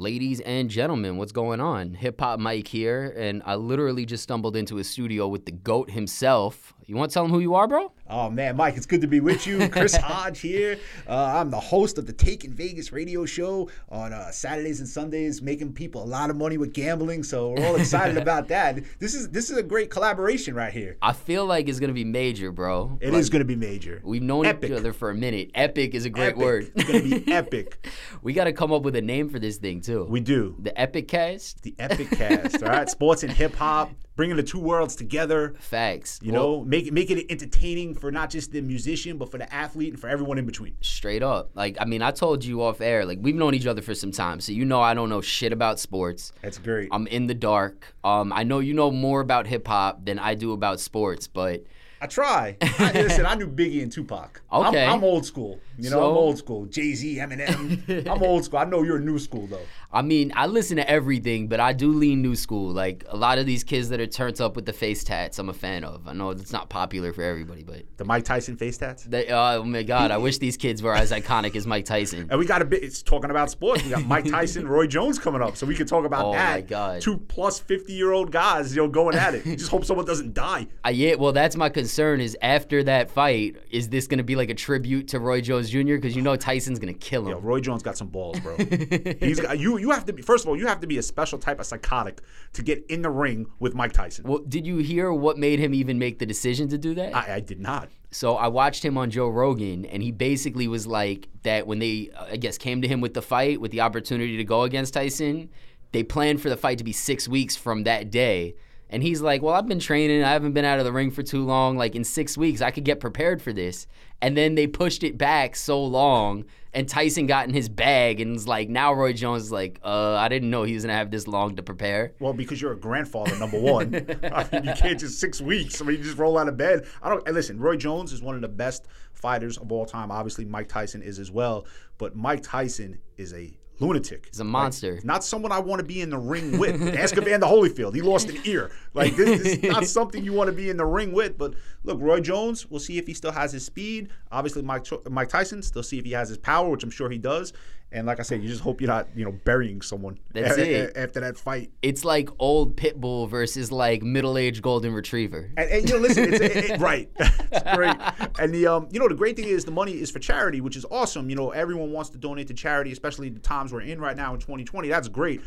Ladies and gentlemen, what's going on? Hip Hop Mike here, and I literally just stumbled into a studio with the GOAT himself. You want to tell him who you are, bro? Oh man, Mike, it's good to be with you. Chris Hodge here. Uh, I'm the host of the Taking Vegas radio show on uh, Saturdays and Sundays, making people a lot of money with gambling. So we're all excited about that. This is this is a great collaboration right here. I feel like it's gonna be major, bro. It like, is going to be major. We've known Epic. each other for a minute. Epic is a great Epic. word. It's going to be epic. we got to come up with a name for this thing too. We do the Epic Cast. the epic cast. All right, sports and hip hop, bringing the two worlds together. Facts. You Well, know, make it make it entertaining for not just the musician, but for the athlete and for everyone in between. straight up. Like, I mean, I told you off air. Like, we've known each other for some time, so you know I don't know shit about sports. That's great. I'm in the dark. Um, I know you know more about hip hop than I do about sports, but I try. I, listen, I knew Biggie and Tupac. Okay. I'm, I'm old school. You know, So? I'm old school. Jay Z, Eminem. I'm old school. I know you're new school though. I mean, I listen to everything, but I do lean new school. Like a lot of these kids that are turned up with the face tats, I'm a fan of. I know it's not popular for everybody, but The Mike Tyson face tats. they, oh my god, I wish these kids were as iconic as Mike Tyson. And we got a bit. It's talking about sports. We got Mike Tyson, Roy Jones coming up, so we could talk about Oh, that. Oh my God. Two plus fifty year old guys, you know, going at it. Just hope someone doesn't die. Uh, yeah, well, that's my concern. Is after that fight, is this going to be like a tribute to Roy Jones Jr. Because you know Tyson's going to kill him. Yo, Roy Jones got some balls, bro. He's got you. You have to be. First of all, you have to be a special type of psychotic to get in the ring with Mike Tyson. Well, did you hear what made him even make the decision to do that? I, I did not. So I watched him on Joe Rogan, and he basically was like that when they, I guess, came to him with the fight, with the opportunity to go against Tyson. They planned for the fight to be six weeks from that day. And he's like, Well, I've been training. I haven't been out of the ring for too long. Like, in six weeks, I could get prepared for this. And then they pushed it back so long, and Tyson got in his bag and was like, Now Roy Jones is like, Uh, I didn't know he was going to have this long to prepare. Well, because you're a grandfather, number one. I mean, you can't just six weeks. I mean, you just roll out of bed. I don't. And listen, Roy Jones is one of the best fighters of all time. Obviously, Mike Tyson is as well. But Mike Tyson is a lunatic. He's a monster. Not someone I want to be in the ring with. Ask Evander Holyfield. He lost an ear. Like this, this is not something you want to be in the ring with. But look, Roy Jones. We'll see if he still has his speed. Obviously, Mike Mike Tyson. Still see if he has his power, which I'm sure he does. And like I said, you just hope you're not, you know, burying someone That's a- it. a- after that fight. It's like old pit bull versus like middle aged golden retriever. And, and you know, listen, it's, it, it- right, it's great. And the um, you know, the great thing is the money is for charity, which is awesome. You know, everyone wants to donate to charity, especially the times we're in right now in 2020. That's great.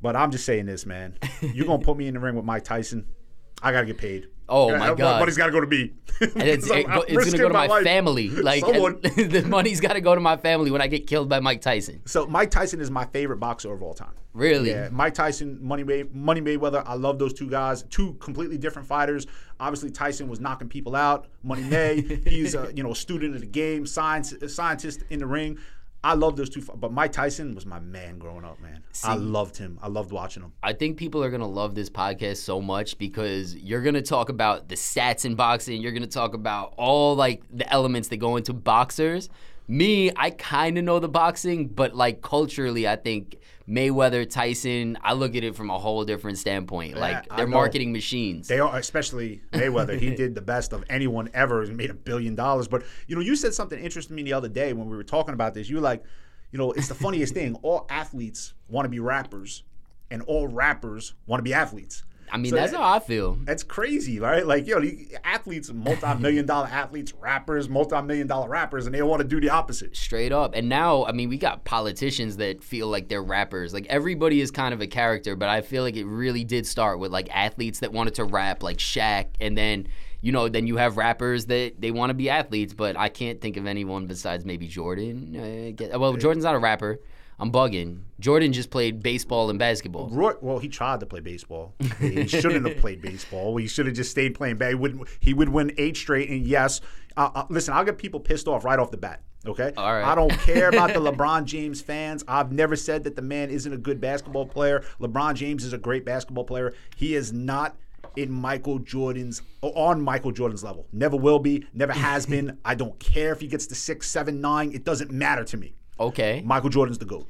But I'm just saying this, man. You're gonna put me in the ring with Mike Tyson. I gotta get paid. Oh, my that God. Money's gotta go to me. And it's, it go- it's gonna go to my, life. family. Like the money's got to go to my family when I get killed by Mike Tyson. So Mike Tyson is my favorite boxer of all time. Really? Yeah, Mike Tyson, Money, May- Money Mayweather. I love those two guys. Two completely different fighters. Obviously, Tyson was knocking people out. Money May, he's a you know a student of the game, science, scientist in the ring. I love those two, but Mike Tyson was my man growing up, man. I loved him. I loved watching him. I think people are gonna love this podcast so much because you're gonna talk about the stats in boxing. You're gonna talk about all like the elements that go into boxers. Me, I kind of know the boxing, but like culturally, I think Mayweather, Tyson. I look at it from a whole different standpoint. Like I they're marketing machines. They are, especially Mayweather. he did the best of anyone ever and made a billion dollars. But you know, you said something interesting to me the other day when we were talking about this. You were like, you know, it's the funniest thing. All athletes want to be rappers, and all rappers want to be athletes. I mean, So that's that- how I feel. That's crazy, right? Like, yo, athletes, multi-million dollar athletes, rappers, multi-million dollar rappers, and they want to do the opposite. Straight up. And now, I mean, we got politicians that feel like they're rappers. Like everybody is kind of a character, but I feel like it really did start with like athletes that wanted to rap, like Shaq, and then you know, then you have rappers that they want to be athletes, but I can't think of anyone besides maybe Jordan. Uh, well, Jordan's not a rapper. I'm bugging. Jordan just played baseball and basketball. Roy, well, he tried to play baseball. He shouldn't have played baseball. He should have just stayed playing. He would, he would win eight straight. And yes, uh, uh, listen, I'll get people pissed off right off the bat. Okay, All right. I don't care about the LeBron James fans. I've never said that the man isn't a good basketball player. LeBron James is a great basketball player. He is not in Michael Jordan's on Michael Jordan's level. Never will be. Never has been. I don't care if he gets to six, seven, nine. It doesn't matter to me. Okay. Michael Jordan's the goat.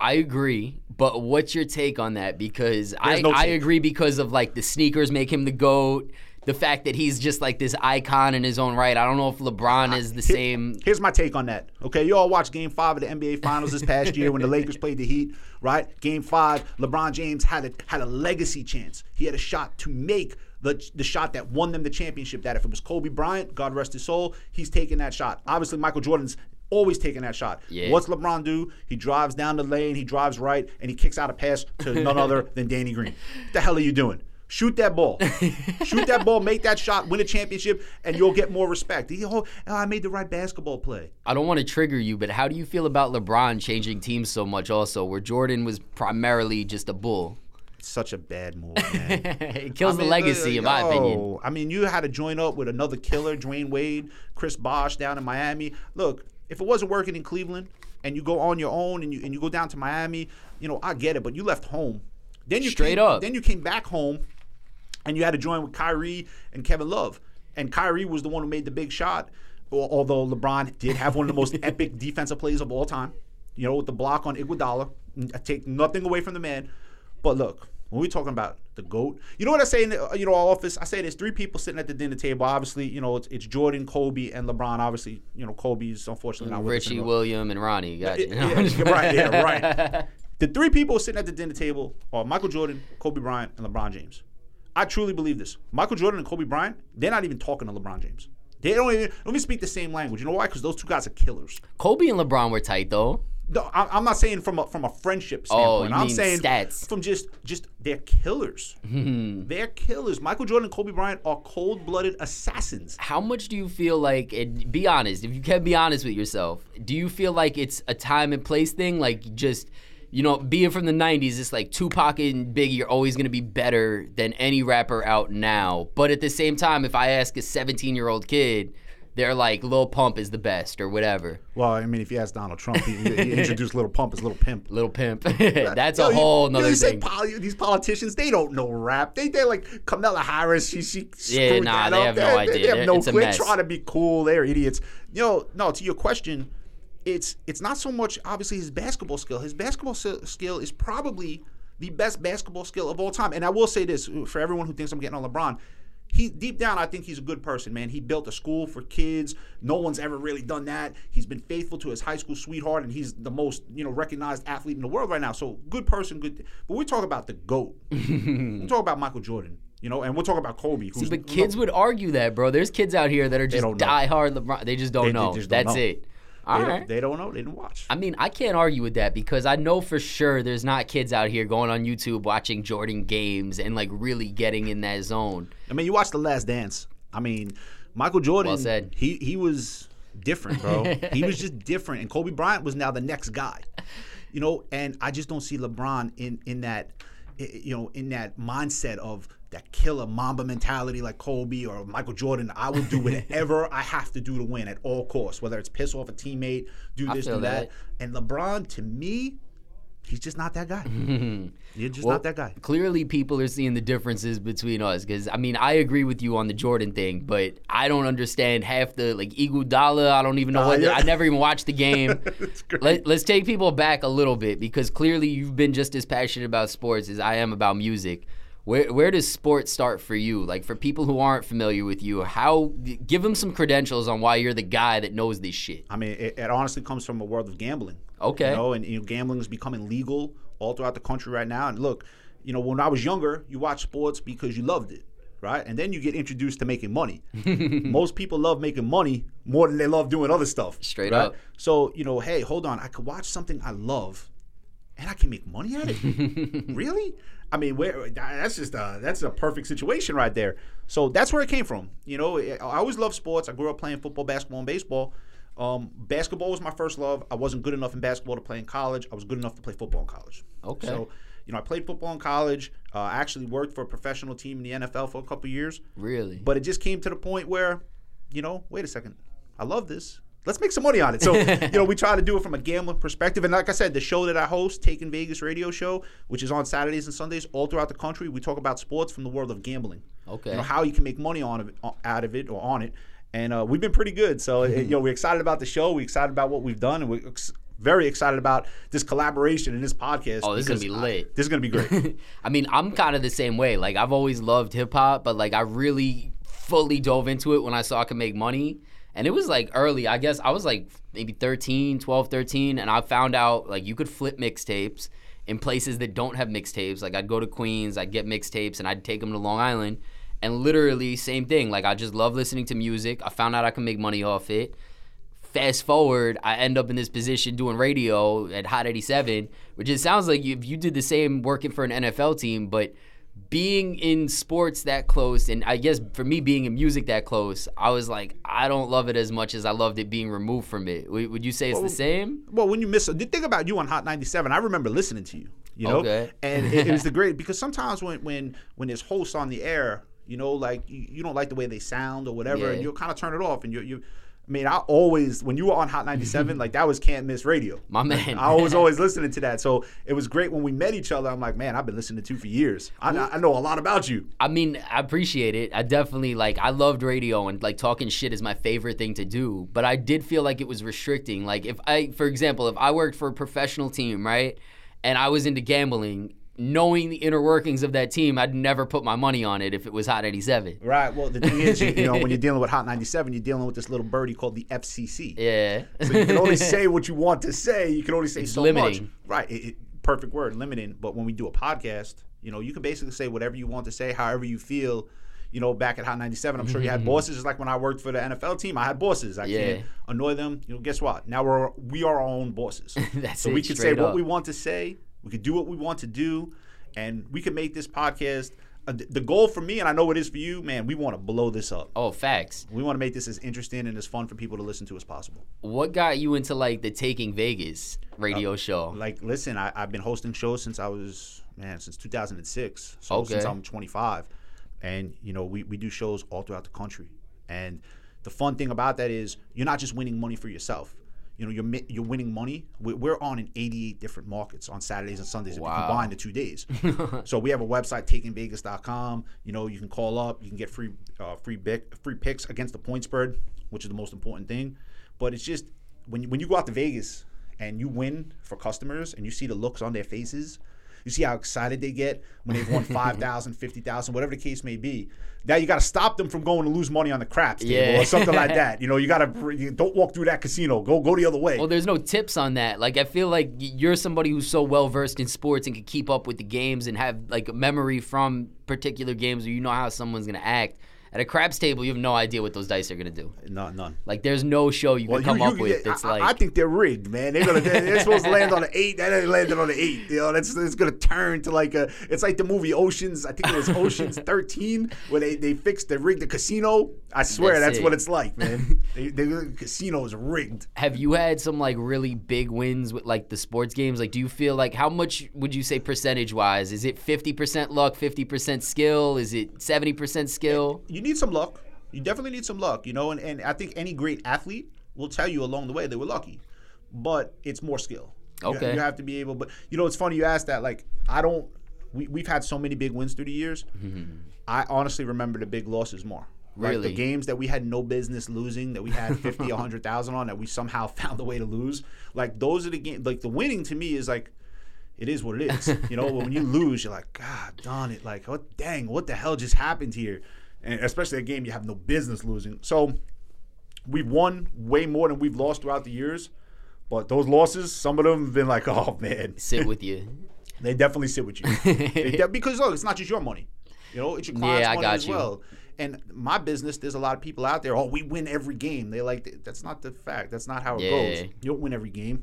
I agree, but what's your take on that? Because I, no I agree because of like the sneakers make him the goat. the fact that he's just like this icon in his own right. I don't know if LeBron is the same. Here's my take on that. Okay, you all watched Game Five of the NBA Finals this past year when the Lakers played the Heat, right? Game Five, LeBron James had a had a legacy chance. He had a shot to make the, the shot that won them the championship. That if it was Kobe Bryant, God rest his soul, he's taking that shot. Obviously, Michael Jordan's always taking that shot. Yeah. What's LeBron do? He drives down the lane, he drives right, and he kicks out a pass to none other than Danny Green. What the hell are you doing? Shoot that ball. Shoot that ball, make that shot, win a championship, and you'll get more respect. He, oh, I made the right basketball play. I don't want to trigger you, but how do you feel about LeBron changing teams so much also, where Jordan was primarily just a bull? Such a bad move, man. it kills I mean, the legacy, uh, in my yo, opinion. I mean, you had to join up with another killer, Dwyane Wade, Chris Bosh down in Miami. Look, if it wasn't working in Cleveland and you go on your own and you and you go down to Miami, you know, I get it, but you left home. Then you Straight came, up. Then you came back home and you had to join with Kyrie and Kevin Love. And Kyrie was the one who made the big shot, although LeBron did have one of the most epic defensive plays of all time. You know, with the block on Iguodala. I take nothing away from the man. But look, when we're talking about the GOAT, you know what I say in the, uh, you know, our office? I say there's three people sitting at the dinner table. Obviously, you know, it's, it's Jordan, Kobe, and LeBron. Obviously, you know, Kobe's unfortunately not Richie. William, and Ronnie. Got you. Yeah, yeah, right, yeah, right. The three people sitting at the dinner table are Michael Jordan, Kobe Bryant, and LeBron James. I truly believe this. Michael Jordan and Kobe Bryant, they're not even talking to LeBron James. They don't even, let me speak the same language. You know why? Because those two guys are killers. Kobe and LeBron were tight though. I'm not saying from a, from a friendship Oh, standpoint. you I'm saying stats. from just just they're killers. Hmm. they're killers. Michael Jordan and Kobe Bryant are cold-blooded assassins. How much do you feel like? And be honest, if you can be honest with yourself, do you feel like it's a time and place thing? Like just, you know, being from the '90s, it's like Tupac and Biggie are always gonna be better than any rapper out now. But at the same time, if I ask a 17-year-old kid, they're like Lil Pump is the best or whatever. Well, I mean, if you ask Donald Trump, he, he introduced Little Pump as Little Pimp. Lil Pimp. That's Yo, a you- whole you nother you say thing. poli- these politicians, they don't know rap. They they like Kamala Harris. She she Yeah, nah, they have no idea. They, have no clue. They're trying to be cool. They're idiots. You know, no. To your question, it's it's not so much obviously his basketball skill. His basketball skill is probably the best basketball skill of all time. And I will say this for everyone who thinks I'm getting on LeBron. He deep down, I think he's a good person, man. He built a school for kids. No one's ever really done that. He's been faithful to his high school sweetheart, and he's the most you know recognized athlete in the world right now. So good person, good. But we talk about the goat. we talk about Michael Jordan, you know, and we'll talk about Kobe. Who's, But kids would argue that, bro. There's kids out here that are just know. diehard LeBron. They just don't They- they know. just don't That's know. it. They, All don't, right. they don't know. They didn't watch. I mean, I can't argue with that because I know for sure there's not kids out here going on YouTube watching Jordan games and like really getting in that zone. I mean, you watch The Last Dance. I mean, Michael Jordan. Well said. He he was different, bro. he was just different, and Kobe Bryant was now the next guy. You know, and I just don't see LeBron in in that, you know, in that mindset of that killer Mamba mentality like Kobe or Michael Jordan. I will do whatever I have to do to win at all costs, whether it's piss off a teammate, do this, do that. that. And LeBron, to me, he's just not that guy. You're just Well, not that guy. Clearly, people are seeing the differences between us because I mean, I agree with you on the Jordan thing, but I don't understand half the like Iguodala. I don't even know Nah, what. Uh, yeah. I never even watched the game. Let, let's take people back a little bit because clearly you've been just as passionate about sports as I am about music. Where where does sports start for you? Like for people who aren't familiar with you, how give them some credentials on why you're the guy that knows this shit. I mean, it, it honestly comes from a world of gambling. Okay. You know, and you know, gambling is becoming legal all throughout the country right now. And look, you know, when I was younger, you watch sports because you loved it, right? And then you get introduced to making money. Most people love making money more than they love doing other stuff. Straight right? up. So, you know, hey, hold on. I could watch something I love and I can make money at it. really? I mean, where that's just a, that's a perfect situation right there. So that's where it came from. You know, I always loved sports. I grew up playing football, basketball, and baseball. Um, basketball was my first love. I wasn't good enough in basketball to play in college. I was good enough to play football in college. Okay. So, you know, I played football in college. Uh, I actually worked for a professional team in the NFL for a couple years. Really? But it just came to the point where, you know, wait a second, I love this. Let's make some money on it. So, you know, we try to do it from a gambling perspective. And like I said, the show that I host, Taking Vegas Radio Show, which is on Saturdays and Sundays all throughout the country, we talk about sports from the world of gambling. Okay. You know, how you can make money on it, out of it or on it. And uh, we've been pretty good. So, you know, we're excited about the show. We're excited about what we've done. And we're ex- very excited about this collaboration and this podcast. Oh, this is gonna be I- lit. this is going to be great. I mean, I'm kind of the same way. Like I've always loved hip hop, but like I really fully dove into it when I saw I could make money. And it was like early, I guess I was like maybe 13, 12, 13. And I found out like you could flip mixtapes in places that don't have mixtapes. Like I'd go to Queens, I'd get mixtapes, and I'd take them to Long Island. And literally, same thing. Like I just love listening to music. I found out I can make money off it. Fast forward, I end up in this position doing radio at Hot 87, which it sounds like you, you did the same working for an NFL team, but being in sports that close, and I guess for me being in music that close, I was like, I don't love it as much as I loved it being removed from it. Would you say it's Well, the same? Well, when you miss, the thing about you on Hot 97, I remember listening to you. You know, Okay. and it, it was the great because sometimes when when when there's hosts on the air, you know, like you, you don't like the way they sound or whatever, and you'll kind of turn it off, and you you. I mean, I always when you were on Hot 97, like that was can't miss radio. My man. I was always listening to that, so it was great when we met each other. I'm like, man, I've been listening to you for years. I, I know a lot about you. I mean, I appreciate it. I definitely like I loved radio and like talking shit is my favorite thing to do, but I did feel like it was restricting. Like if I for example, if I worked for a professional team, right? And I was into gambling, knowing the inner workings of that team, I'd never put my money on it if it was Hot 87. Right. Well, the thing is, you, you know, when you're dealing with Hot 97, you're dealing with this little birdie called the FCC. Yeah. So you can only say what you want to say. You can only say It's so limiting. much. Right. It, it- perfect word, limiting. But when we do a podcast, you know, you can basically say whatever you want to say, however you feel. You know, back at Hot 97, I'm sure you had bosses. Just like when I worked for the NFL team, I had bosses. I Mm-hmm. Yeah. can't annoy them. You know, guess what? Now we're we are our own bosses. That's so we can say straight what we want to say. We could do what we want to do, and we can make this podcast. Uh, the goal for me, and I know it is for you, man. We want to blow this up. Oh, facts. We want to make this as interesting and as fun for people to listen to as possible. What got you into like the Taking Vegas radio show? Like, listen, I, I've been hosting shows since I was man since 2006. So since I'm 25, and you know we we do shows all throughout the country. And the fun thing about that is you're not just winning money for yourself. You know, you're you're winning money. We- We're on in 88 different markets on Saturdays and Sundays if you combine the two days. so we have a website, takingvegas.com. You know, you can call up, you can get free uh, free pick, free picks against the point spread, which is the most important thing. But it's just when you, when you go out to Vegas and you win for customers and you see the looks on their faces, you see how excited they get when they've won 5,000, 50,000, whatever the case may be. Now you got to stop them from going to lose money on the craps table Yeah. or something like that. You know, you got to don't walk through that casino. Go go the other way. Well, there's no tips on that. Like, I feel like you're somebody who's so well versed in sports and can keep up with the games and have like a memory from particular games where you know how someone's gonna act. At a craps table, you have no idea what those dice are gonna do. no, none. Like, there's no show you can come up with that's I, like. I think they're rigged, man. They're gonna they're, supposed to land on an eight. That ain't landed on an eight. You know, that's it's gonna turn to like a. It's like the movie Oceans. I think it was Oceans Thirteen, where they they fixed they rigged the casino. I swear That's that's, what it's like, man. they, they, the casino is rigged. have you had some like really big wins with like the sports games? Like, do you feel like how much would you say percentage wise? Is it 50% luck, 50% skill? Is it 70% skill? You need some luck. You definitely need some luck, you know. And, and I think any great athlete will tell you along the way they were lucky, but it's more skill. You- Okay. you have to be able. But you know, it's funny you asked that. Like, I don't. We, we've had so many big wins through the years. Mm-hmm. I honestly remember the big losses more. Like Really? the games that we had no business losing, that we had 50, 100,000 on, that we somehow found a way to lose. Like those are the games. Like the winning to me is like, it is what it is. You know, when you lose, you're like, God darn it. Like, what, dang, what the hell just happened here? And especially a game you have no business losing. So we've won way more than we've lost throughout the years. But those losses, some of them have been like, oh man, Sit with you. they definitely sit with you. De- because look, it's not just your money. You know, it's your client's Yeah, I money got as you. well. And my business, there's a lot of people out there. Oh, we win every game. They like that's not the fact. That's not how it Yeah. goes. You don't win every game.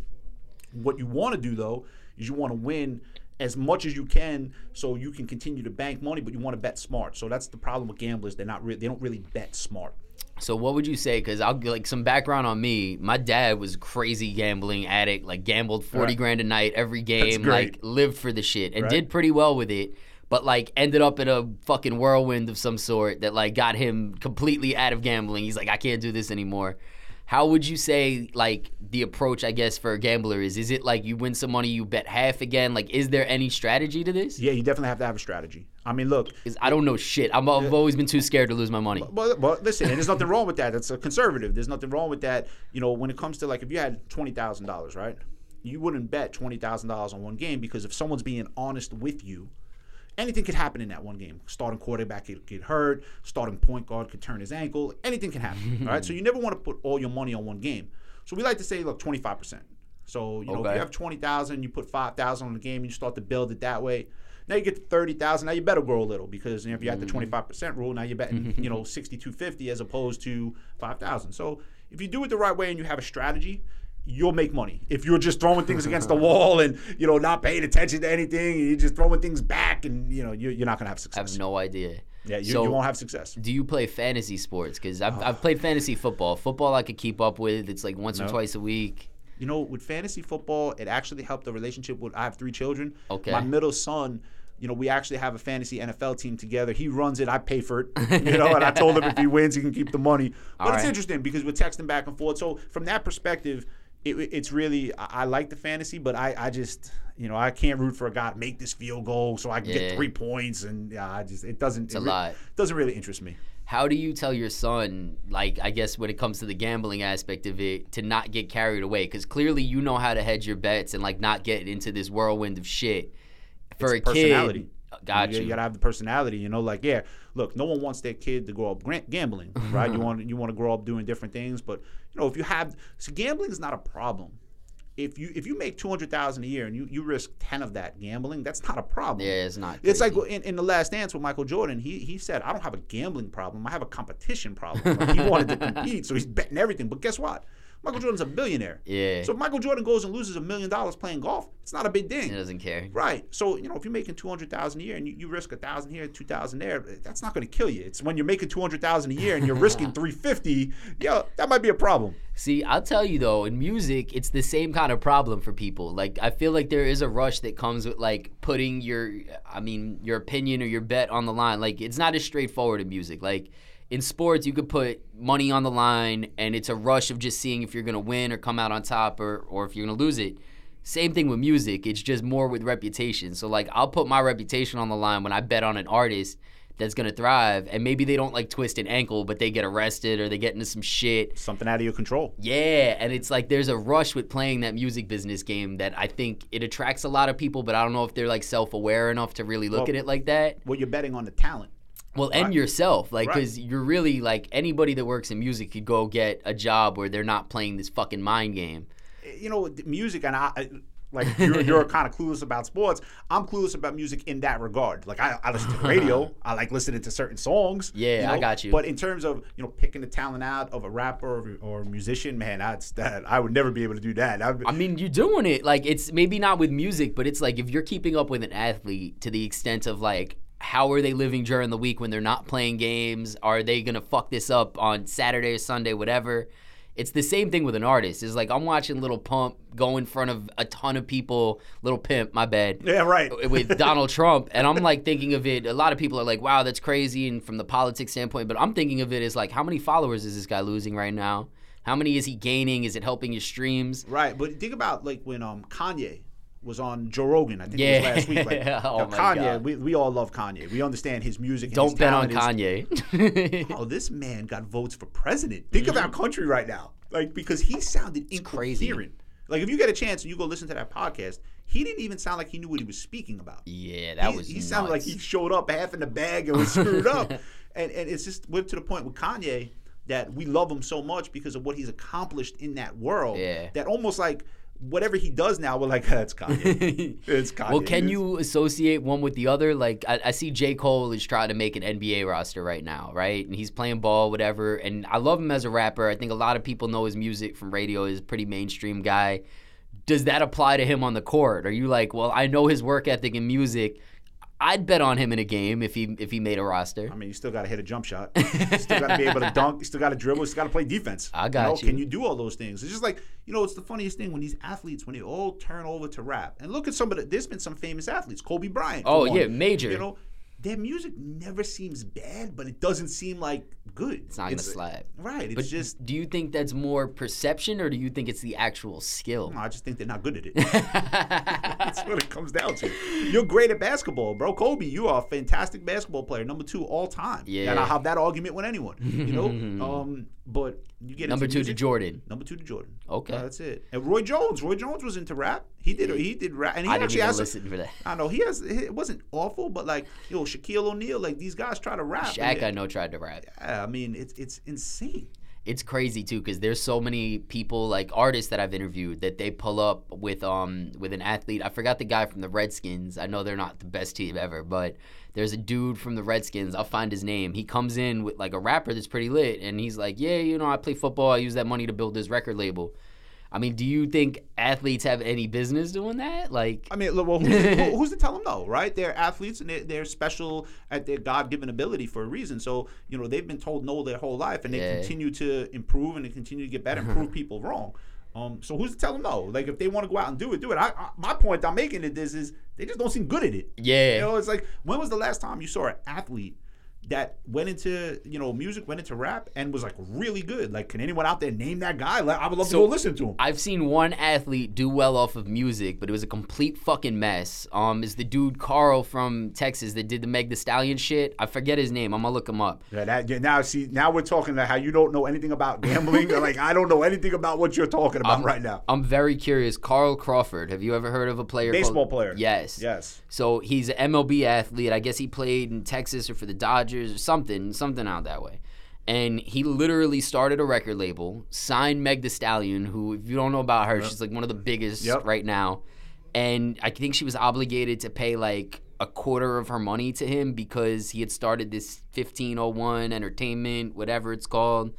What you want to do though is you want to win as much as you can, so you can continue to bank money. But you want to bet smart. So that's the problem with gamblers. They're not. Re- they don't really bet smart. So what would you say? Because I'll like some background on me. My dad was a crazy gambling addict. Like gambled forty Right. grand a night every game. Like lived for the shit and Right. did pretty well with it. But like ended up in a fucking whirlwind of some sort that like got him completely out of gambling. He's like, I can't do this anymore. How would you say like the approach? I guess for a gambler is is it like you win some money, you bet half again? Like, is there any strategy to this? Yeah, you definitely have to have a strategy. I mean, look, I don't know shit. I'm, I've always been too scared to lose my money. But, but listen, and there's nothing wrong with that. That's a conservative. There's nothing wrong with that. You know, when it comes to like if you had twenty thousand dollars, right? You wouldn't bet twenty thousand dollars on one game because if someone's being honest with you, anything could happen in that one game. Starting quarterback could get hurt. Starting point guard could turn his ankle. Anything can happen. all right. So you never want to put all your money on one game. So we like to say, look, 25%. So, you know, if you have 20,000, you put 5,000 on the game, you start to build it that way. Now you get to 30,000. Now you better grow a little because you know, if you're at the Mm-hmm. 25% rule, now you're betting, you know, 6250 as opposed to 5,000. So if you do it the right way and you have a strategy, you'll make money. If you're just throwing things against the wall and, you know, not paying attention to anything, you're just throwing things back and, you know, you're, you're not going to have I success. have no idea. yeah, you, so- you won't have success. Do you play fantasy sports? Because I've, Oh. I've played fantasy football. Football I could keep up with. It's like once or twice a week. You know, with fantasy football, it actually helped the relationship with. I have three children. Okay. My middle son, you know, we actually have a fantasy NFL team together. He runs it. I pay for it. You know, and I told him if he wins, he can keep the money. But All it's right. interesting because we're texting back and forth. So from that perspective, it, it's really I, I like the fantasy, but I, I just you know I can't root for a guy to make this field goal so I can Yeah. get three points and yeah, I just it doesn't. It's a lot. Doesn't really interest me. How do you tell your son, like, I guess when it comes to the gambling aspect of it, to not get carried away? Because clearly you know how to hedge your bets and, like, not get into this whirlwind of shit. For It's a personality. kid, got you, you. gotta have the personality, you know. Like, yeah, look, no one wants their kid to grow up gambling, right? you want you want to grow up doing different things, but you know, if you have, so gambling is not a problem. If you if you make two hundred thousand a year and you, you risk ten of that gambling, that's not a problem. Yeah, it's not. It's like in, in the Last Dance with Michael Jordan. He he said, "I don't have a gambling problem. I have a competition problem." Like, he wanted to compete, so he's betting everything. But guess what? Michael Jordan's a billionaire. Yeah. So if Michael Jordan goes and loses a million dollars playing golf, it's not a big thing. he doesn't care. Right. So you know, if you're making two hundred thousand a year and you, you risk a thousand here, two thousand there, that's not going to kill you. It's when you're making two hundred thousand a year and you're risking three fifty. Yeah, that might be a problem. See, I'll tell you though, in music, it's the same kind of problem for people. Like, I feel like there is a rush that comes with like putting your, I mean, your opinion or your bet on the line. Like, it's not as straightforward in music. Like, in sports, you could put money on the line, and it's a rush of just seeing if you're gonna win or come out on top, or or if you're gonna lose it. Same thing with music. It's just more with reputation. So like, I'll put my reputation on the line when I bet on an artist that's gonna thrive, and maybe they don't like twist an ankle, but they get arrested or they get into some shit. Something out of your control. Yeah, and it's like there's a rush with playing that music business game that I think it attracts a lot of people, but I don't know if they're like self-aware enough to really look Well- at it like that. Well, you're betting on the talent. Well, and Right. yourself, like, Right. because you're really like anybody that works in music could go get a job where they're not playing this fucking mind game. Eh, you know, music and I. I like you're, you're kind of clueless about sports. I'm clueless about music in that regard. Like I, I listen to the radio. I like listening to certain songs. Yeah, you I got you. But in terms of you know picking the talent out of a rapper or, or musician, man, that's that. I would never be able to do that. I'd I mean, you're doing it. Like, it's maybe not with music, but it's like if you're keeping up with an athlete to the extent of like, how are they living during the week when they're not playing games? Are they gonna fuck this up on Saturday or Sunday, whatever? It's the same thing with an artist. It's like I'm watching Little Pump go in front of a ton of people. Little Pimp, my bad yeah, right. with Donald Trump, and I'm like thinking of it. A lot of people are like, "Wow, that's crazy," and from the politics standpoint, but I'm thinking of it as like, how many followers is this guy losing right now? How many is he gaining? Is it helping his streams? Right, but think about like when um Kanye was on Joe Rogan. I think it was last week. Like, Oh Kanye, we, we all love Kanye. We understand his music. Don't his bet on Kanye. Oh, this man got votes for president. Think of our mm-hmm. country right now, like because he sounded crazy. incoherent. Like if you get a chance and you go listen to that podcast, he didn't even sound like he knew what he was speaking about. yeah, that he, was. he sounded like he showed up half in the bag and was screwed up. And and it's just we're to the point with Kanye that we love him so much because of what he's accomplished in that world. Yeah. That almost like whatever he does now, we're like, that's Kanye. it's Kanye. Well, can you associate one with the other? Like, I, I see J. Cole is trying to make an NBA roster right now, right? And he's playing ball, whatever. And I love him as a rapper. I think a lot of people know his music from radio. He's a pretty mainstream guy. Does that apply to him on the court? Are you like, well, I know his work ethic and music. I'd bet on him in a game if he if he made a roster. I mean, you still got to hit a jump shot. You still got to be able to dunk. You still got to dribble. You still got to play defense. I got know? you. Can you do all those things? It's just like you know, it's the funniest thing when these athletes when they all turn over to rap. And look at some of the. There's been some famous athletes. Kobe Bryant. Oh yeah, major. You know, their music never seems bad, but it doesn't seem like good. It's not gonna slap. Right. It's But just do you think that's more perception or do you think it's the actual skill? I just think they're not good at it. That's what it comes down to. You're great at basketball, bro. Kobe, you are a fantastic basketball player, number two all time. Yeah. And I have that argument with anyone. You know? um, but you get Number two to Jordan. Number two to Jordan. Okay. Uh, that's it. And Roy Jones. Roy Jones was into rap. He did. He did rap, and he I didn't actually even has. listen for that. I know he has. It wasn't awful, but like yo, Shaquille O'Neal, like these guys try to rap. Shaq, I know, tried to rap. yeah, I mean, it's it's insane. It's crazy too because there's so many people like artists that I've interviewed that they pull up with um with an athlete. I forgot the guy from the Redskins. I know they're not the best team ever, but there's a dude from the Redskins. I'll find his name. He comes in with like a rapper that's pretty lit, and he's like, "Yeah, you know, I play football. I use that money to build this record label." I mean, do you think athletes have any business doing that? Like, I mean, well, who's, to, who's to tell them no, right? They're athletes and they're, they're special at their God-given ability for a reason. So, you know, they've been told no their whole life, and they Yeah. continue to improve and they continue to get better and prove people wrong. Um, so who's to tell them no? Like, if they want to go out and do it, do it. I, I, my point I'm making it is, is they just don't seem good at it. yeah, You know, it's like when was the last time you saw an athlete that went into you know music, went into rap, and was like really good? Like, can anyone out there name that guy? Like, I would love So- to go listen to him. I've seen one athlete do well off of music, but it was a complete fucking mess. Um, is the dude Carl from Texas that did the Meg the Stallion shit? I forget his name. I'm gonna look him up. Yeah, that yeah, now see now we're talking about how you don't know anything about gambling. like I don't know anything about what you're talking about right now. I'm very curious. Carl Crawford. Have you ever heard of a player? Baseball called- player. Yes. Yes. So he's an MLB athlete. I guess he played in Texas or for the Dodgers or something, something out that way. And he literally started a record label, signed Meg The Stallion, who, if you don't know about her, she's like one of the biggest Yep. right now. And I think she was obligated to pay like a quarter of her money to him because he had started this 1501 entertainment, whatever it's called.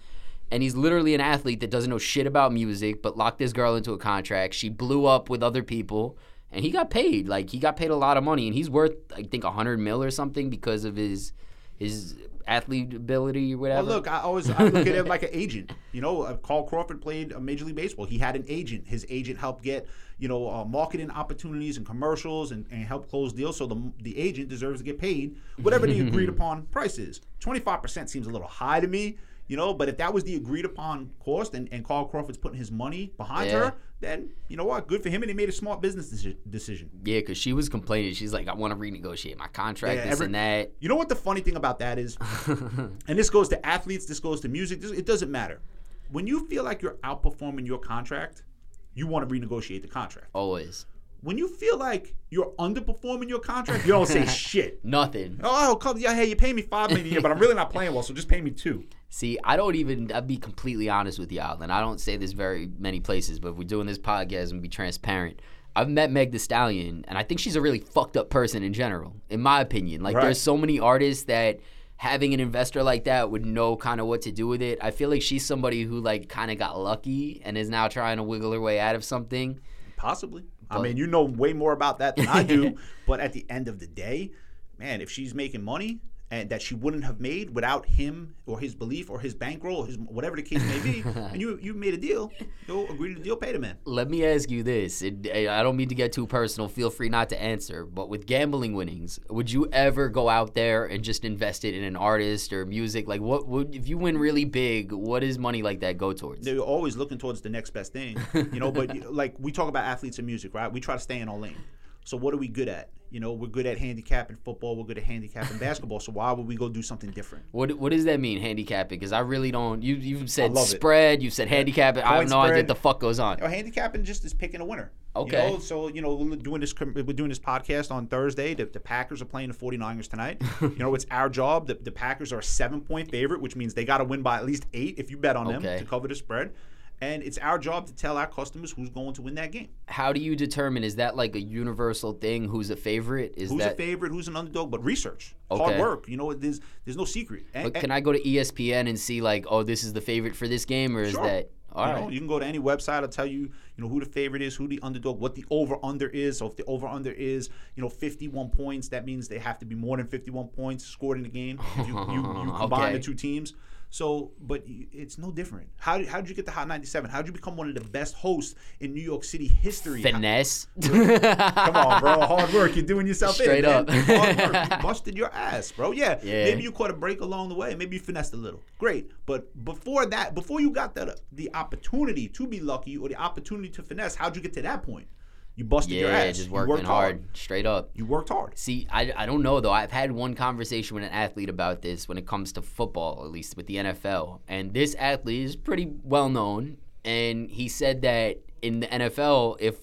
And he's literally an athlete that doesn't know shit about music, but locked this girl into a contract. She blew up with other people, and he got paid. Like he got paid a lot of money, and he's worth I think a hundred mil or something because of his his athlete ability or whatever. Well, look, I always I look at him like an agent. You know, uh, Carl Crawford played uh, Major League Baseball. He had an agent. His agent helped get you know uh, marketing opportunities and commercials and, and help close deals. So the the agent deserves to get paid whatever the agreed upon price is. Twenty five percent seems a little high to me. You know, but if that was the agreed upon cost and, and Carl Crawford's putting his money behind Yeah. her, then you know what? Good for him, and he made a smart business deci- decision. yeah, because she was complaining. She's like, I want to renegotiate my contract, Yeah, this every- and that. You know what the funny thing about that is? and this goes to athletes, this goes to music, this, it doesn't matter. When you feel like you're outperforming your contract, you want to renegotiate the contract. Always When you feel like you're underperforming your contract, you don't say shit. nothing. Oh, oh, come, yeah, hey, you pay me five million a year, but I'm really not playing well, so just pay me two. See, I don't even. I'll be completely honest with y'all, and I don't say this very many places, but if we're doing this podcast and be transparent, I've met Meg The Stallion, and I think she's a really fucked up person in general, in my opinion. Like, Right. there's so many artists that having an investor like that would know kind of what to do with it. I feel like she's somebody who like kind of got lucky and is now trying to wiggle her way out of something. Possibly. I mean, you know way more about that than I do, but at the end of the day, man, if she's making money and that she wouldn't have made without him or his belief or his bankroll or his whatever the case may be, and you you made a deal, you'll agree to the deal, pay the man. Let me ask you this. It, I don't mean to get too personal. Feel free not to answer. But with gambling winnings, would you ever go out there and just invest it in an artist or music? Like, what would if you win really big? What does money like that go towards? They're always looking towards the next best thing, you know. But like we talk about athletes and music, right? We try to stay in our lane. So what are we good at? You know, we're good at handicapping football. We're good at handicapping basketball. So why would we go do something different? What What does that mean, handicapping? Because I really don't. You You've said spread. You've said handicapping. I have Point no idea spread. what the fuck goes on. You know, handicapping just is picking a winner. Okay. You know, so you know we're doing this we're doing this podcast on Thursday. The, the Packers are playing the 49ers tonight. you know, it's our job. The, the Packers are a seven point favorite, which means they got to win by at least eight if you bet on them to cover the spread. And it's our job to tell our customers who's going to win that game. How do you determine? Is that like a universal thing? Who's a favorite? Is Who's that? a favorite? Who's an underdog? But research, Okay. hard work. You know, there's there's no secret. And- But can I go to ESPN and see like, oh, this is the favorite for this game, or is Sure. that all you right? know, you can go to any website. I'll tell you, you know, who the favorite is, who the underdog, what the over under is. So if the over under is, you know, 51 points, that means they have to be more than 51 points scored in the game. If you, you, you combine Okay. the two teams. So, but it's no different. How did, how did you get the Hot 97? How did you become one of the best hosts in New York City history? Finesse. Come on, bro. Hard work. You're doing yourself Straight in, man. up. Hard work. You busted your ass, bro. Yeah. Yeah. Maybe you caught a break along the way. Maybe you finessed a little. Great. But before that, before you got the uh, the opportunity to be lucky or the opportunity to finesse, how'd you get to that point? You busted your yeah, ass. just You working worked hard. Straight up. You worked hard. See, I, I don't know though. I've had one conversation with an athlete about this when it comes to football, at least with the NFL. And this athlete is pretty well known. And he said that in the NFL, if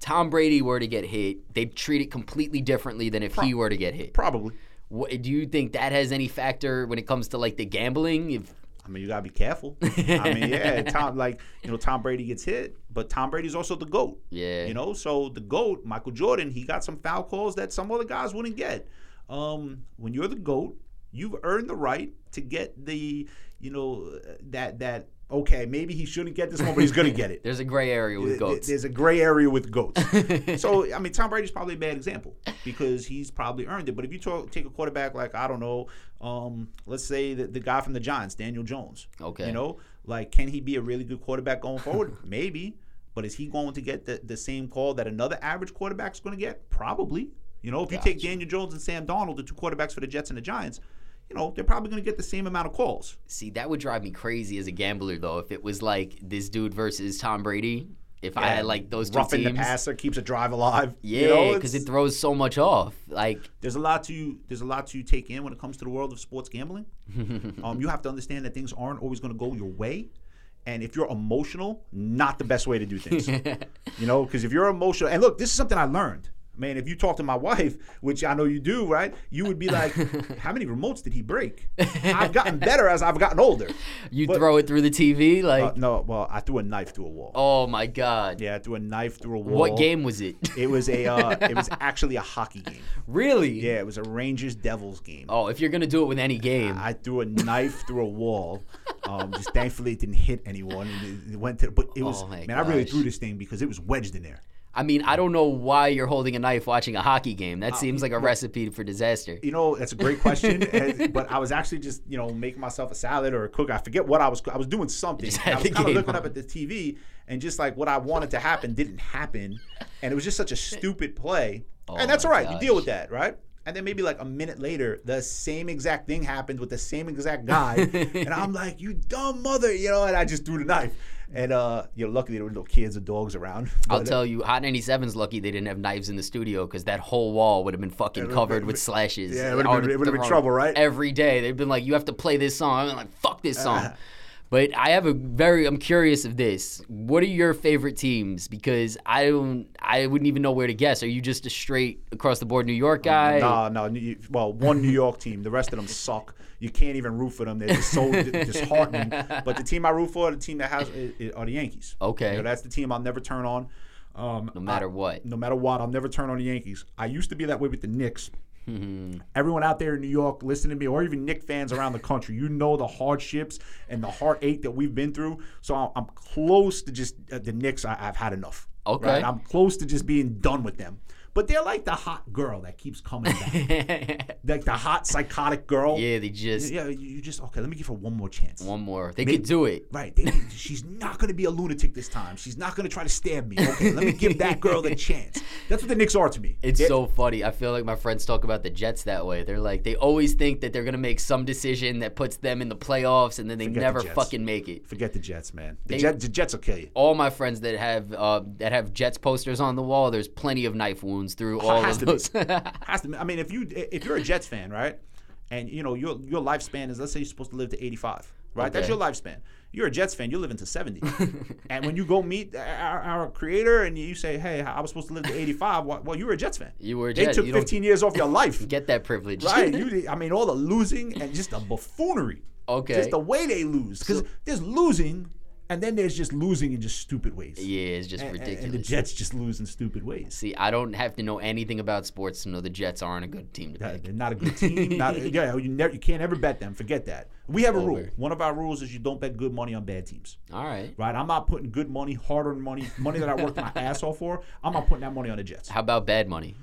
Tom Brady were to get hit, they'd treat it completely differently than if he were to get hit. Probably. What, do you think that has any factor when it comes to like the gambling? If I mean, you gotta be careful. I mean, yeah, Tom, like you know, Tom Brady gets hit, but Tom Brady's also the goat. Yeah. You know, so the goat, Michael Jordan, he got some foul calls that some other guys wouldn't get. Um, when you're the goat, you've earned the right to get the, you know, that that okay, maybe he shouldn't get this one, but he's gonna get it. there's a gray area with goats. There's a gray area with goats. so I mean, Tom Brady's probably a bad example because he's probably earned it. But if you talk, take a quarterback like I don't know, um, let's say the, the guy from the Giants, Daniel Jones. Okay. You know, like can he be a really good quarterback going forward? Maybe. But is he going to get the, the same call that another average quarterback's going to get? Probably. You know, if you take Daniel Jones and Sam Darnold, the two quarterbacks for the Jets and the Giants, you know, they're probably going to get the same amount of calls. See, that would drive me crazy as a gambler though. If it was like this dude versus Tom Brady, if I had like those two roughing teams, the passer keeps a drive alive. yeah, you know, because it throws so much off. Like, there's a lot to there's a lot to take in when it comes to the world of sports gambling. um, you have to understand that things aren't always going to go your way, and if you're emotional, not the best way to do things. you know, because if you're emotional, and look, this is something I learned. Man, if you talk to my wife, which I know you do, right? You would be like, "How many remotes did he break?" I've gotten better as I've gotten older. you But- throw it through the TV, like, Uh, no, well, I threw a knife through a wall. oh my god, Yeah, I threw a knife through a wall. what game was it? It was a. Uh, it was actually a hockey game. really? Yeah, it was a Rangers Devils game. Oh, if you're gonna do it with any game, I threw a knife through a wall. Um, just thankfully, it didn't hit anyone. It, it went to, but it was Oh man. I really threw this thing because it was wedged in there. I mean, I don't know why you're holding a knife watching a hockey game. Uh, That seems like a recipe for disaster. You know, that's a great question. and- but I was actually just you know making myself a salad or a cook. I forget what I was. I was doing something. I was kind of looking on. up at the TV and just like what I wanted to happen didn't happen, and it was just such a stupid play. Oh and that's all right. You deal with that, right? And then maybe like a minute later, the same exact thing happened with the same exact guy, and I'm like, "You dumb mother," you know. And I just threw the knife. And uh, you're lucky there were no kids or dogs around. I'll uh, tell you, Hot 97's lucky they didn't have knives in the studio because that whole wall would have been fucking would've covered been- with slashes. yeah, it would've I been- it would've been trouble, right? Every day they've been like, "You have to play this song." I'm like, "Fuck this song." But I have a very, I'm curious of this. What are your favorite teams? Because I don't, I wouldn't even know where to guess. Are you just a straight across the board New York guy? No, no. New- Well, one New York team. The rest of them suck. You can't even root for them. They're just so disheartening. But the team I root for, the team that has, i- i- are the Yankees. Okay. You know, that's the team I'll never turn on. Um, No matter what. no matter what, I'll never turn on the Yankees. I used to be that way with the Knicks. Everyone out there in New York listening to me, or even Knick fans around the country, you know the hardships and the heartache that we've been through. So I'm, I'm close to just uh, the Knicks. I, I've had enough. Okay. right? I'm close to just being done with them. But they're like the hot girl that keeps coming back, like the hot psychotic girl. yeah, they just Yeah, you just okay. Let me give her one more chance. one more. They Maybe- could do it. Right. They, she's not going to be a lunatic this time. She's not going to try to stab me. Okay, let me give that girl the chance. That's what the Knicks are to me. It's They're- so funny. I feel like my friends talk about the Jets that way. They're like, they always think that they're gonna make some decision that puts them in the playoffs, and then they the never Jets. fucking make it. Forget the Jets, man. The, They- Jet, the Jets will kill you. All my friends that have uh, that have Jets posters on the wall, there's plenty of knife wounds through all has of those. Has to. be. I mean, if you if you're a Jets fan, right, and you know your your lifespan is let's say you're supposed to live to 85, right? That's your lifespan. You're a Jets fan. You're living to 70. and when you go meet our, our creator and you say, "Hey, I was supposed to live to 85," well, well you were a Jets fan. You were a They Jet. took You 15 years off your life. Get that privilege, Right. You, I mean, all the losing and just the buffoonery. Okay. Just the way they lose. Because there's losing, and then there's just losing in just stupid ways. yeah, it's just And- ridiculous. And the Jets just lose in stupid ways. See, I don't have to know anything about sports to know the Jets aren't a good team to pick. They're not a good team. Not, yeah, you never, you can't ever bet them. Forget that. We have a rule. One of our rules is you don't bet good money on bad teams. All right. Right? I'm not putting good money, hard-earned money, money that I worked my ass off for. I'm not putting that money on the Jets. How about bad money?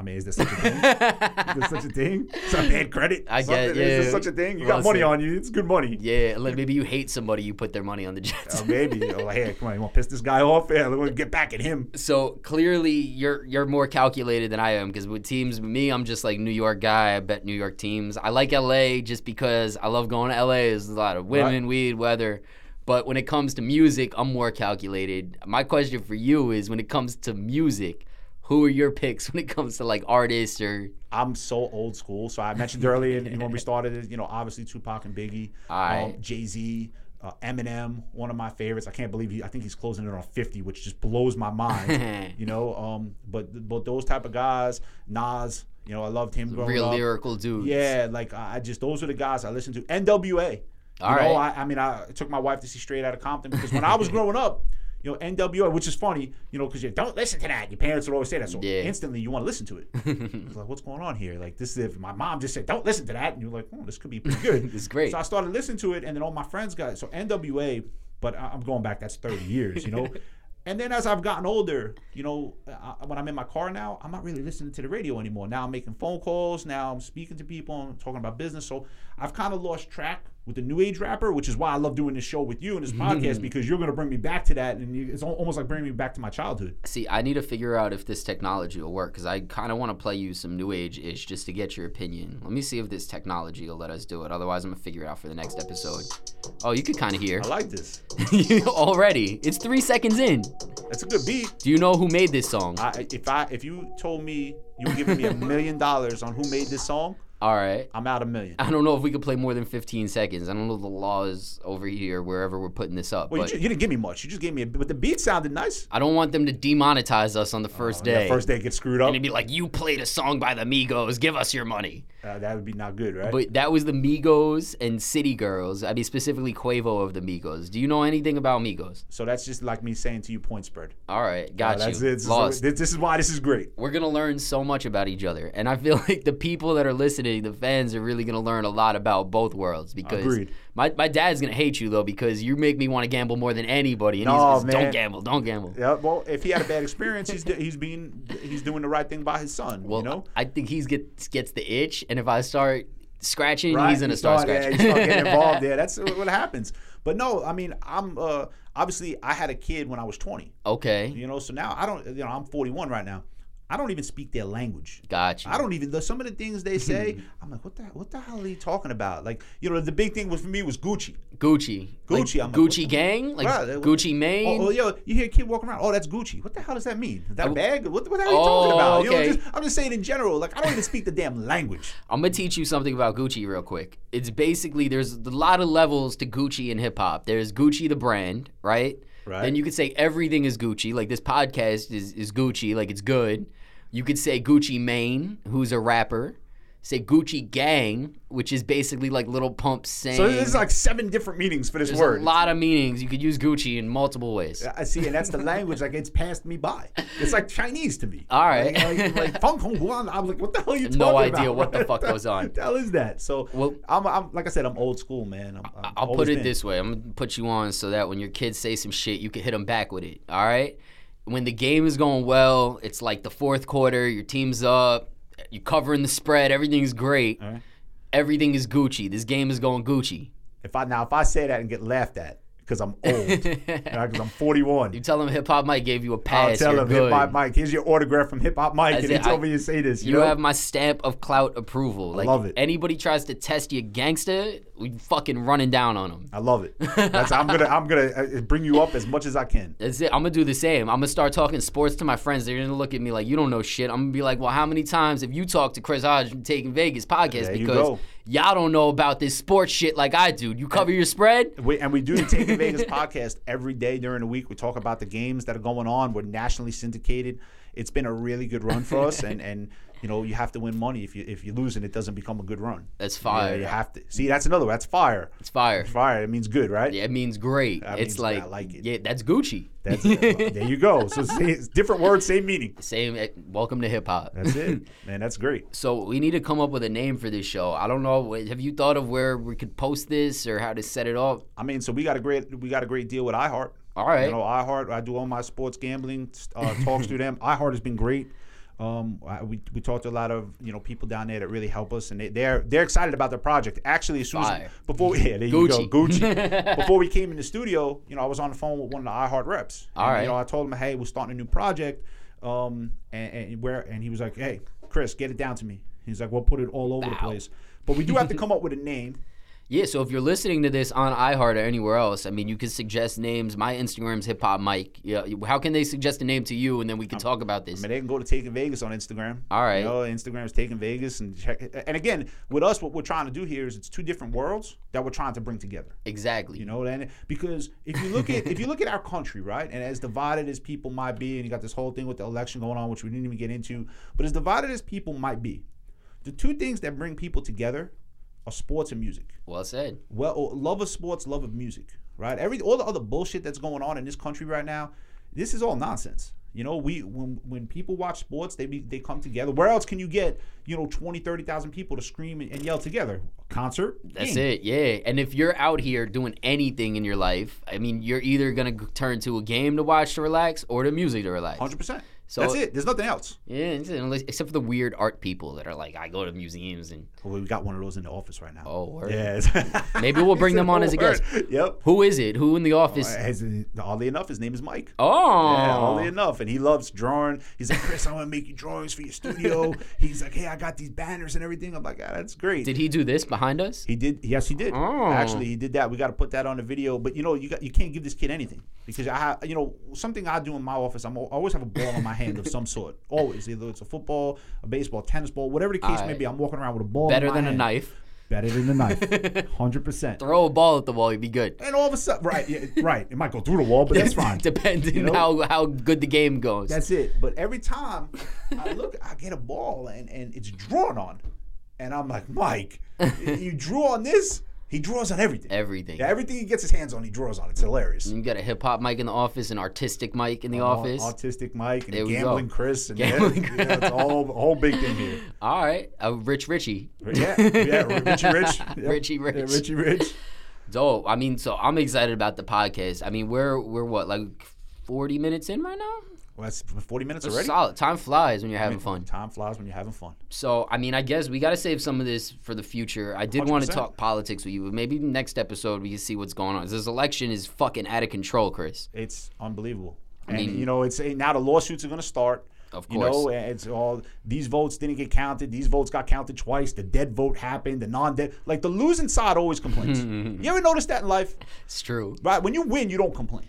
I mean, is there such a thing? is there such a thing? It's a bad credit. I Something? get- Is there yeah. such a thing? You Well got money on you. It's good money. Yeah, like maybe you hate somebody, you put their money on the Jets. Uh, maybe. Oh, hey, come on, you want to piss this guy off? Yeah, me get back at him. So clearly, you're you're more calculated than I am because with teams, me, I'm just like New York guy. I bet New York teams. I like LA just because I love going to LA. There's a lot of women, Right. weed, weather. But when it comes to music, I'm more calculated. My question for you is: when it comes to music, who are your picks when it comes to like artists or? I'm so old school. So I mentioned earlier when we started, it, you know, obviously Tupac and Biggie, Aight. um, Jay Z, uh, Eminem, one of my favorites. I can't believe he. I think he's closing it on 50, which just blows my mind. you know, um, but but those type of guys, Nas, you know, I loved him growing Real up. lyrical dudes. Yeah, like I just those are the guys I listened to. NWA. All you know, right. I, I mean, I took my wife to see Straight Outta Compton because when I was growing up, you know, NWA, which is funny, you know, because you don't listen to that. Your parents would always say that, so Yeah. instantly you want to listen to it. it's like, what's going on here? Like this is if my mom just said, "Don't listen to that," and you're like, "Oh, this could be pretty good." It's great. So I started listening to it, and then all my friends got it. So NWA, but I- I'm going back. That's 30 years, you know. And then as I've gotten older, you know, I, when I'm in my car now, I'm not really listening to the radio anymore. Now I'm making phone calls. Now I'm speaking to people. I'm talking about business. So I've kind of lost track with the new age rapper, which is why I love doing this show with you and this mm-hmm. podcast because you're going to bring me back to that, and you, it's almost like bringing me back to my childhood. See, I need to figure out if this technology will work because I kind of want to play you some new age ish just to get your opinion. Let me see if this technology will let us do it. Otherwise, I'm gonna figure it out for the next episode. Oh, you could kind of hear I like this. already. It's three seconds in. That's a good beat. Do you know who made this song? I, if I if you told me you were giving me a million dollars on who made this song, All right. I'm out a million. I don't know if we could play more than 15 seconds. I don't know the laws over here wherever we're putting this up, Well, you, but ju- you didn't give me much. You just gave me a but the beat sounded nice. I don't want them to demonetize us on the first Yeah, day. first day gets screwed up. and it'd be like, you played a song by the Migos, give us your money. Uh, that would be not good, right? But that was the Migos and City Girls. I mean, specifically Quavo of the Migos. Do you know anything about Migos? so that's just like me saying to you point spread. All right, got Uh, that's you. it. This Lost. this is why this is great. We're gonna learn so much about each other, and I feel like the people that are listening, the fans, are really gonna learn a lot about both worlds. Because Agreed. my my dad's gonna hate you though, because you make me want to gamble more than anybody, and No, he's, he's don't gamble, don't gamble. Yeah. Well, if he had a bad experience, he's he's being he's doing the right thing by his son. Well, you know. I think he's gets gets the itch, and if I start scratching, Right, he's gonna you start, Yeah, scratching. you start getting involved. Yeah, that's what happens. But no, I mean, I'm uh, obviously I had a kid when I was 20. okay, You know, so now I don't. You know, I'm 41 right now. I don't even speak their language. Gotcha. I don't even. Some of the things they say, I'm like, what the what the hell are you talking about? Like, you know, the big thing was for me was Gucci. Gucci, Like Gucci, I'm Gucci the- gang, like that- Gucci Mane. Oh, oh, yo, you hear a kid walking around. Oh, that's Gucci. What the hell does that mean? Is that a Oh. bag? What, what the hell are you Oh, talking about? Oh, you know, just, I'm just saying in general. Like, I don't even speak the damn language. I'm gonna teach you something about Gucci real quick. It's basically there's a lot of levels to Gucci in hip hop. There's Gucci the brand, right? Right. Then you could say everything is Gucci. Like this podcast is is Gucci, like it's good. You could say Gucci Mane, who's a rapper. Say Gucci Gang, which is basically like Lil Pump saying. So there's like seven different meanings for this there's word. a lot of meanings. You could use Gucci in multiple ways. I see, and that's the language. Like it's passed me by. It's like Chinese to me. All right. Like, like, like Feng Hong Guan. I'm like, what the hell are you talking No about? idea what the fuck goes on. What the hell is that? So, Well- I'm, I'm like I said, I'm old school, man. I'm, I'm I'll put it this way. I'm gonna put you on so that when your kids say some shit, you can hit them back with it. All right. When the game is going well, it's like the fourth quarter. Your team's up. You're covering the spread. Everything's great. Right. Everything is Gucci. This game is going Gucci. If I now if I say that and get laughed at because I'm old, because I'm 41. You tell them Hip Hop Mike gave you a I'll pass. tell you're him. Hip Hop Mike. Here's your autograph from Hip Hop Mike, That's and he told I- me to say this. You, You know? have my stamp of clout approval. Like love it. anybody tries to test you gangster, we fucking running down on them. I love it. That's I'm gonna I'm gonna uh, bring you up as much as I can. That's it. I'm gonna do the same. I'm gonna start talking sports to my friends. They're gonna look at me like you don't know shit. I'm gonna be like, well, how many times have you talked to Chris Hodge from Taking Vegas podcast There you because go. Y'all don't know about this sports shit like I do. You cover your spread. We, and we do the Taking Vegas podcast every day during the week. We talk about the games that are going on. We're nationally syndicated. It's been a really good run for us, and and you know you have to win money if you if you lose and it doesn't become a good run. That's Yeah, fire. you have to see. That's another. That's fire. It's fire. Fire. It means good, right? Yeah, it means great. That it's means like, I like it. yeah, that's Gucci. That's there you go. So it's different words, same meaning. Same. eh, Welcome to hip hop. That's it, man. That's great. So we need to come up with a name for this show. I don't know. Have you thought of where we could post this or how to set it up? I mean, so we got a great we got a great deal with iHeart. All right. You know, iHeart. I do all my sports gambling uh, talks through them. iHeart has been great. Um, I- we, we talked to a lot of you know people down there that really help us, and they, they're they're excited about the project. Actually, as soon as before yeah, there you go, Gucci. before we came in the studio, you know, I was on the phone with one of the iHeart reps. All and, right. You know, I told him, hey, we're starting a new project, um, and, and where, and he was like, hey, Chris, get it down to me. He's like, we'll put it all over the place, but we do have to come up with a name. Yeah, so if you're listening to this on iHeart or anywhere else, I mean, you can suggest names. My Instagram's Hip Hop Mike. Yeah, how can they suggest a name to you, and then we can talk about this? I mean, they can go to Taking Vegas on Instagram. All right. You know, Instagram is Taking Vegas, and check. It. And again, with us, what we're trying to do here is it's two different worlds that we're trying to bring together. Exactly. You know, and because if you look at if you look at our country, right, and as divided as people might be, and you got this whole thing with the election going on, which we didn't even get into, but as divided as people might be, the two things that bring people together are sports and music. Well said. Well, love of sports, love of music, right? Every all the other bullshit that's going on in this country right now, this is all nonsense. You know, we when when people watch sports, they be, they come together. Where else can you get, you know, 20, 30,000 people to scream and, and yell together? Concert? That's game. it. Yeah. And if you're out here doing anything in your life, I mean, you're either gonna turn to a game to watch to relax or to music to relax. 100%. So- that's it. There's nothing else. Yeah, except for the weird art people that are like, I go to museums and Well, we got one of those in the office right now. oh, word. Yeah. Maybe we'll bring them on as a guest. Yep. Who is it? Who in the office? His, oddly enough, his name is Mike. Oh, Yeah, oddly enough, and he loves drawing. He's like, Chris, I want to make you drawings for your studio. He's like, Hey, I got these banners and everything. I'm like, ah, that's great. did he do this behind us? He did. Yes, he did. Oh. Actually, he did that. We got to put that on the video. But you know, you got you can't give this kid anything because I you know something I do in my office. I'm, I always have a ball in my hand of some sort. Always, either it's a football, a baseball, tennis ball, whatever the case may be. I'm walking around with a ball. Better than a knife. Better than a knife. Hundred percent. Throw a ball at the wall, you'd be good. And all of a sudden, right, yeah, right, it might go through the wall, but that's fine. Depending You know? how how good the game goes. That's it. But every time I look, I get a ball and, and it's drawn on. And I'm like, Mike, you drew on this? He draws on everything. Everything. Yeah, everything he gets his hands on, he draws on. It's hilarious. You got a hip hop mic in the office, an artistic mic in the Au- office. Autistic mic, and we go. gambling Chris. And Gambling yeah, yeah, it's a whole, a whole big thing here. All right, a Rich Richie. Yeah, yeah, Richie Rich. Yep. Richie Rich. Yeah, Richie Rich. Dope. I mean, so I'm excited about the podcast. I mean, we're we're what like 40 minutes in right now. Well, that's 40 minutes That's already. solid. Time flies when you're having fun. Time flies when you're having fun. So, I mean, I guess we got to save some of this for the future. I did want to talk politics with you, but maybe next episode we can see what's going on. This election is fucking out of control, Chris. It's unbelievable. and mean- you know, it's eh, now the lawsuits are going to start. Of course. You know, eh, it's all these votes didn't get counted. These votes got counted twice. The dead vote happened. The non-dead, like the losing side, always complains. you ever notice that in life? It's true. Right? When you win, you don't complain.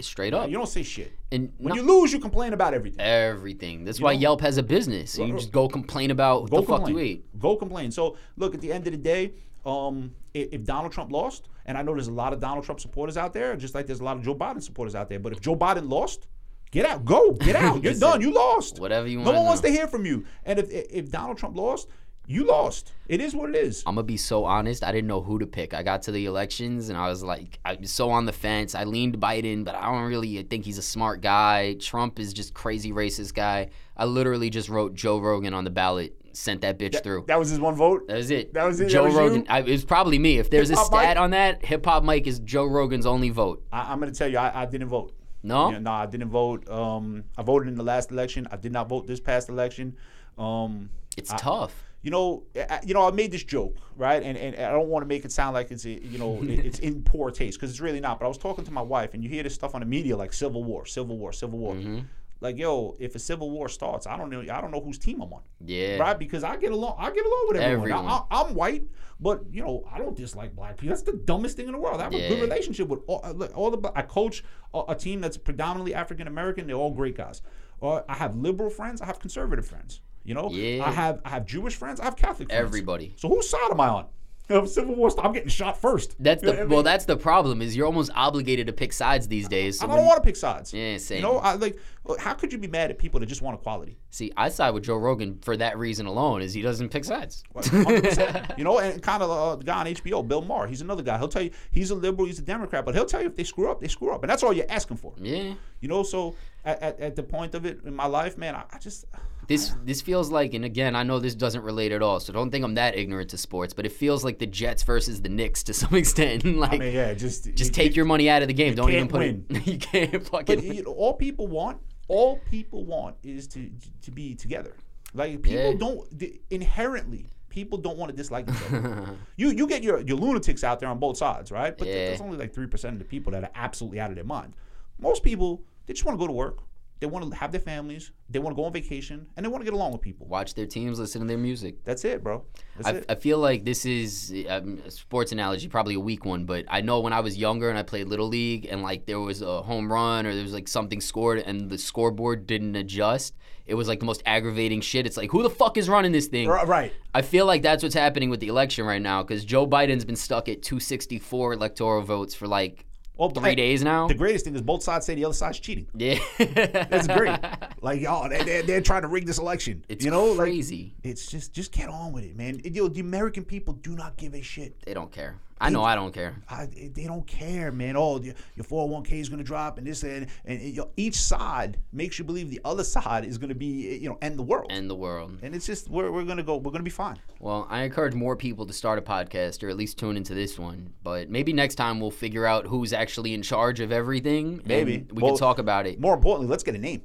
Straight up. You don't say shit. And When no- you lose, you complain about everything. everything. That's why know? Yelp has a business. You just go complain about Go the fuck complain. you ate. Go complain. So look, at the end of the day, um, if, Donald Trump lost, and I know there's a lot of Donald Trump supporters out there, just like there's a lot of Joe Biden supporters out there. But if Joe Biden lost, get out, go, get out. You're done. You lost. whatever you No wanna one wants to hear from you. And if if Donald Trump lost, you lost. It is what it is. I'm gonna be so honest. I didn't know who to pick. I got to the elections and I was like, I was so on the fence. I leaned Biden, but I don't really think he's a smart guy. Trump is just crazy racist guy. I literally just wrote Joe Rogan on the ballot, sent that bitch through. That was his one vote. That was it. That was it? Joe was? Rogan. I, it was probably me. If there's a Hip Hop stat Mike? on that, Hip Hop Mike is Joe Rogan's only vote. I, I'm gonna tell you, I, I didn't vote. No, Yeah, no, I didn't vote. Um, I voted in the last election. I did not vote this past election. Um, it's tough. You know, I, you know, I made this joke, right? And and I don't want to make it sound like it's, you know, it's in poor taste because it's really not. But I was talking to my wife, and you hear this stuff on the media like Civil War, Civil War, Civil War. Mm-hmm. Like, yo, if a Civil War starts, I don't know, I don't know whose team I'm on, Yeah. right? Because I get along, I get along with everyone. I, Everyone. I, I'm white, but you know, I don't dislike black people. That's the dumbest thing in the world. I have a good relationship with all, uh, look, all the. I coach a, a team that's predominantly African American. They're all great guys. Or I have liberal friends. I have conservative friends. You know, Yeah. I have I have Jewish friends. I have Catholic friends. Everybody. So whose side am I on? Civil War, I'm getting shot first. That's You know the I well. That's the problem. Is you're almost obligated to pick sides these days. So I don't want to pick sides. Yeah, same. You know, I like. How could you be mad at people that just want equality? See, I side with Joe Rogan for that reason alone. Is he doesn't pick sides. 100%. you know, and kind of uh, the guy on HBO, Bill Maher. He's another guy. He'll tell you he's a liberal, he's a Democrat, but he'll tell you if they screw up, they screw up, and that's all you're asking for. Yeah. You know, so at, at, at the point of it in my life, man, I, I just This this feels like, and again, I know this doesn't relate at all, so don't think I'm that ignorant to sports, but it feels like the Jets versus the Knicks to some extent. like, I mean, yeah, just just take your money out of the game. Don't even put win. it. you can't But fucking. you know, all people want all people want is to to be together. Like people Yeah. don't inherently. People don't want to dislike each other. you you get your, your lunatics out there on both sides, right? But Yeah. there's only like three percent of the people that are absolutely out of their mind. Most people they just want to go to work. They want to have their families. They want to go on vacation, and they want to get along with people. Watch their teams, listen to their music. That's it, bro. That's I, it. I feel like this is um, a sports analogy, probably a weak one, but I know when I was younger and I played little league, and like there was a home run or there was like something scored and the scoreboard didn't adjust. It was like the most aggravating shit. It's like who the fuck is running this thing? Right, right. I feel like that's what's happening with the election right now because Joe Biden's been stuck at 264 electoral votes for like Well, three hey, days now. The greatest thing is both sides say the other side's cheating. yeah, That's great. like, y'all, they, they're, they're trying to rig this election. It's you know, like crazy. it's just just get on with it, man. You know, the American people do not give a shit. they don't care. I know I don't care. I, they don't care, man. Oh, your, your 401k is going to drop, and this and, and know, each side makes you believe the other side is going to be, you know, end the world. End the world. and it's just we're, we're going to go. We're going to be fine. Well, I encourage more people to start a podcast or at least tune into this one. But maybe next time we'll figure out who's actually in charge of everything. Maybe. we Well- can talk about it. More importantly, let's get a name.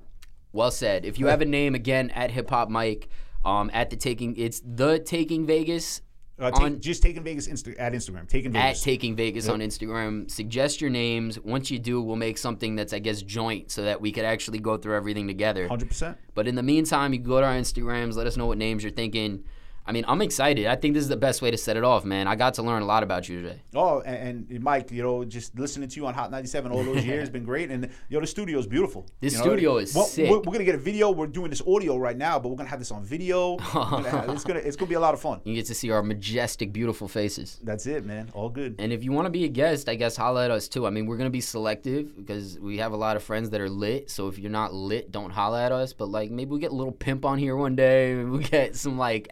Well said. If you have a name again at Hip Hop Mike, um, at the Taking, it's the Taking Vegas. Uh, take, On- just taking Vegas Insta- at Instagram. Taking At Vegas. Taking Vegas on Instagram. Suggest your names. Once you do, we'll make something that's, I guess, joint so that we could actually go through everything together. Hundred percent. But in the meantime, you go to our Instagrams, let us know what names you're thinking. I mean, I'm excited. I think this is the best way to set it off, man. I got to learn a lot about you today. Oh, and, and Mike, you know, just listening to you on Hot 97 all those years has been great. And yo, the studio is beautiful. This You know, studio is well, sick. We're, we're gonna get a video. We're doing this audio right now, but we're gonna have this on video. Gonna have- it's gonna it's gonna be a lot of fun. You get to see our majestic, beautiful faces. That's it, man. All good. And if you want to be a guest, I guess holla at us too. I mean, we're gonna be selective because we have a lot of friends that are lit. So if you're not lit, don't holla at us. But like, maybe we get a little pimp on here one day. Maybe we get some like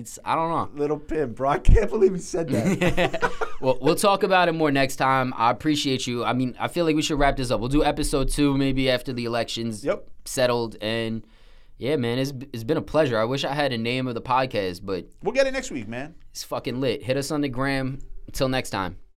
athletes. I don't know. Little pimp, bro. I can't believe he said that. well, we'll talk about it more next time. I appreciate you. I mean, I feel like we should wrap this up. We'll do episode two maybe after the elections Yep. settled. And yeah, man, it's, it's been a pleasure. I wish I had a name of the podcast, but we'll get it next week, man. it's fucking lit. Hit us on the gram. Until next time.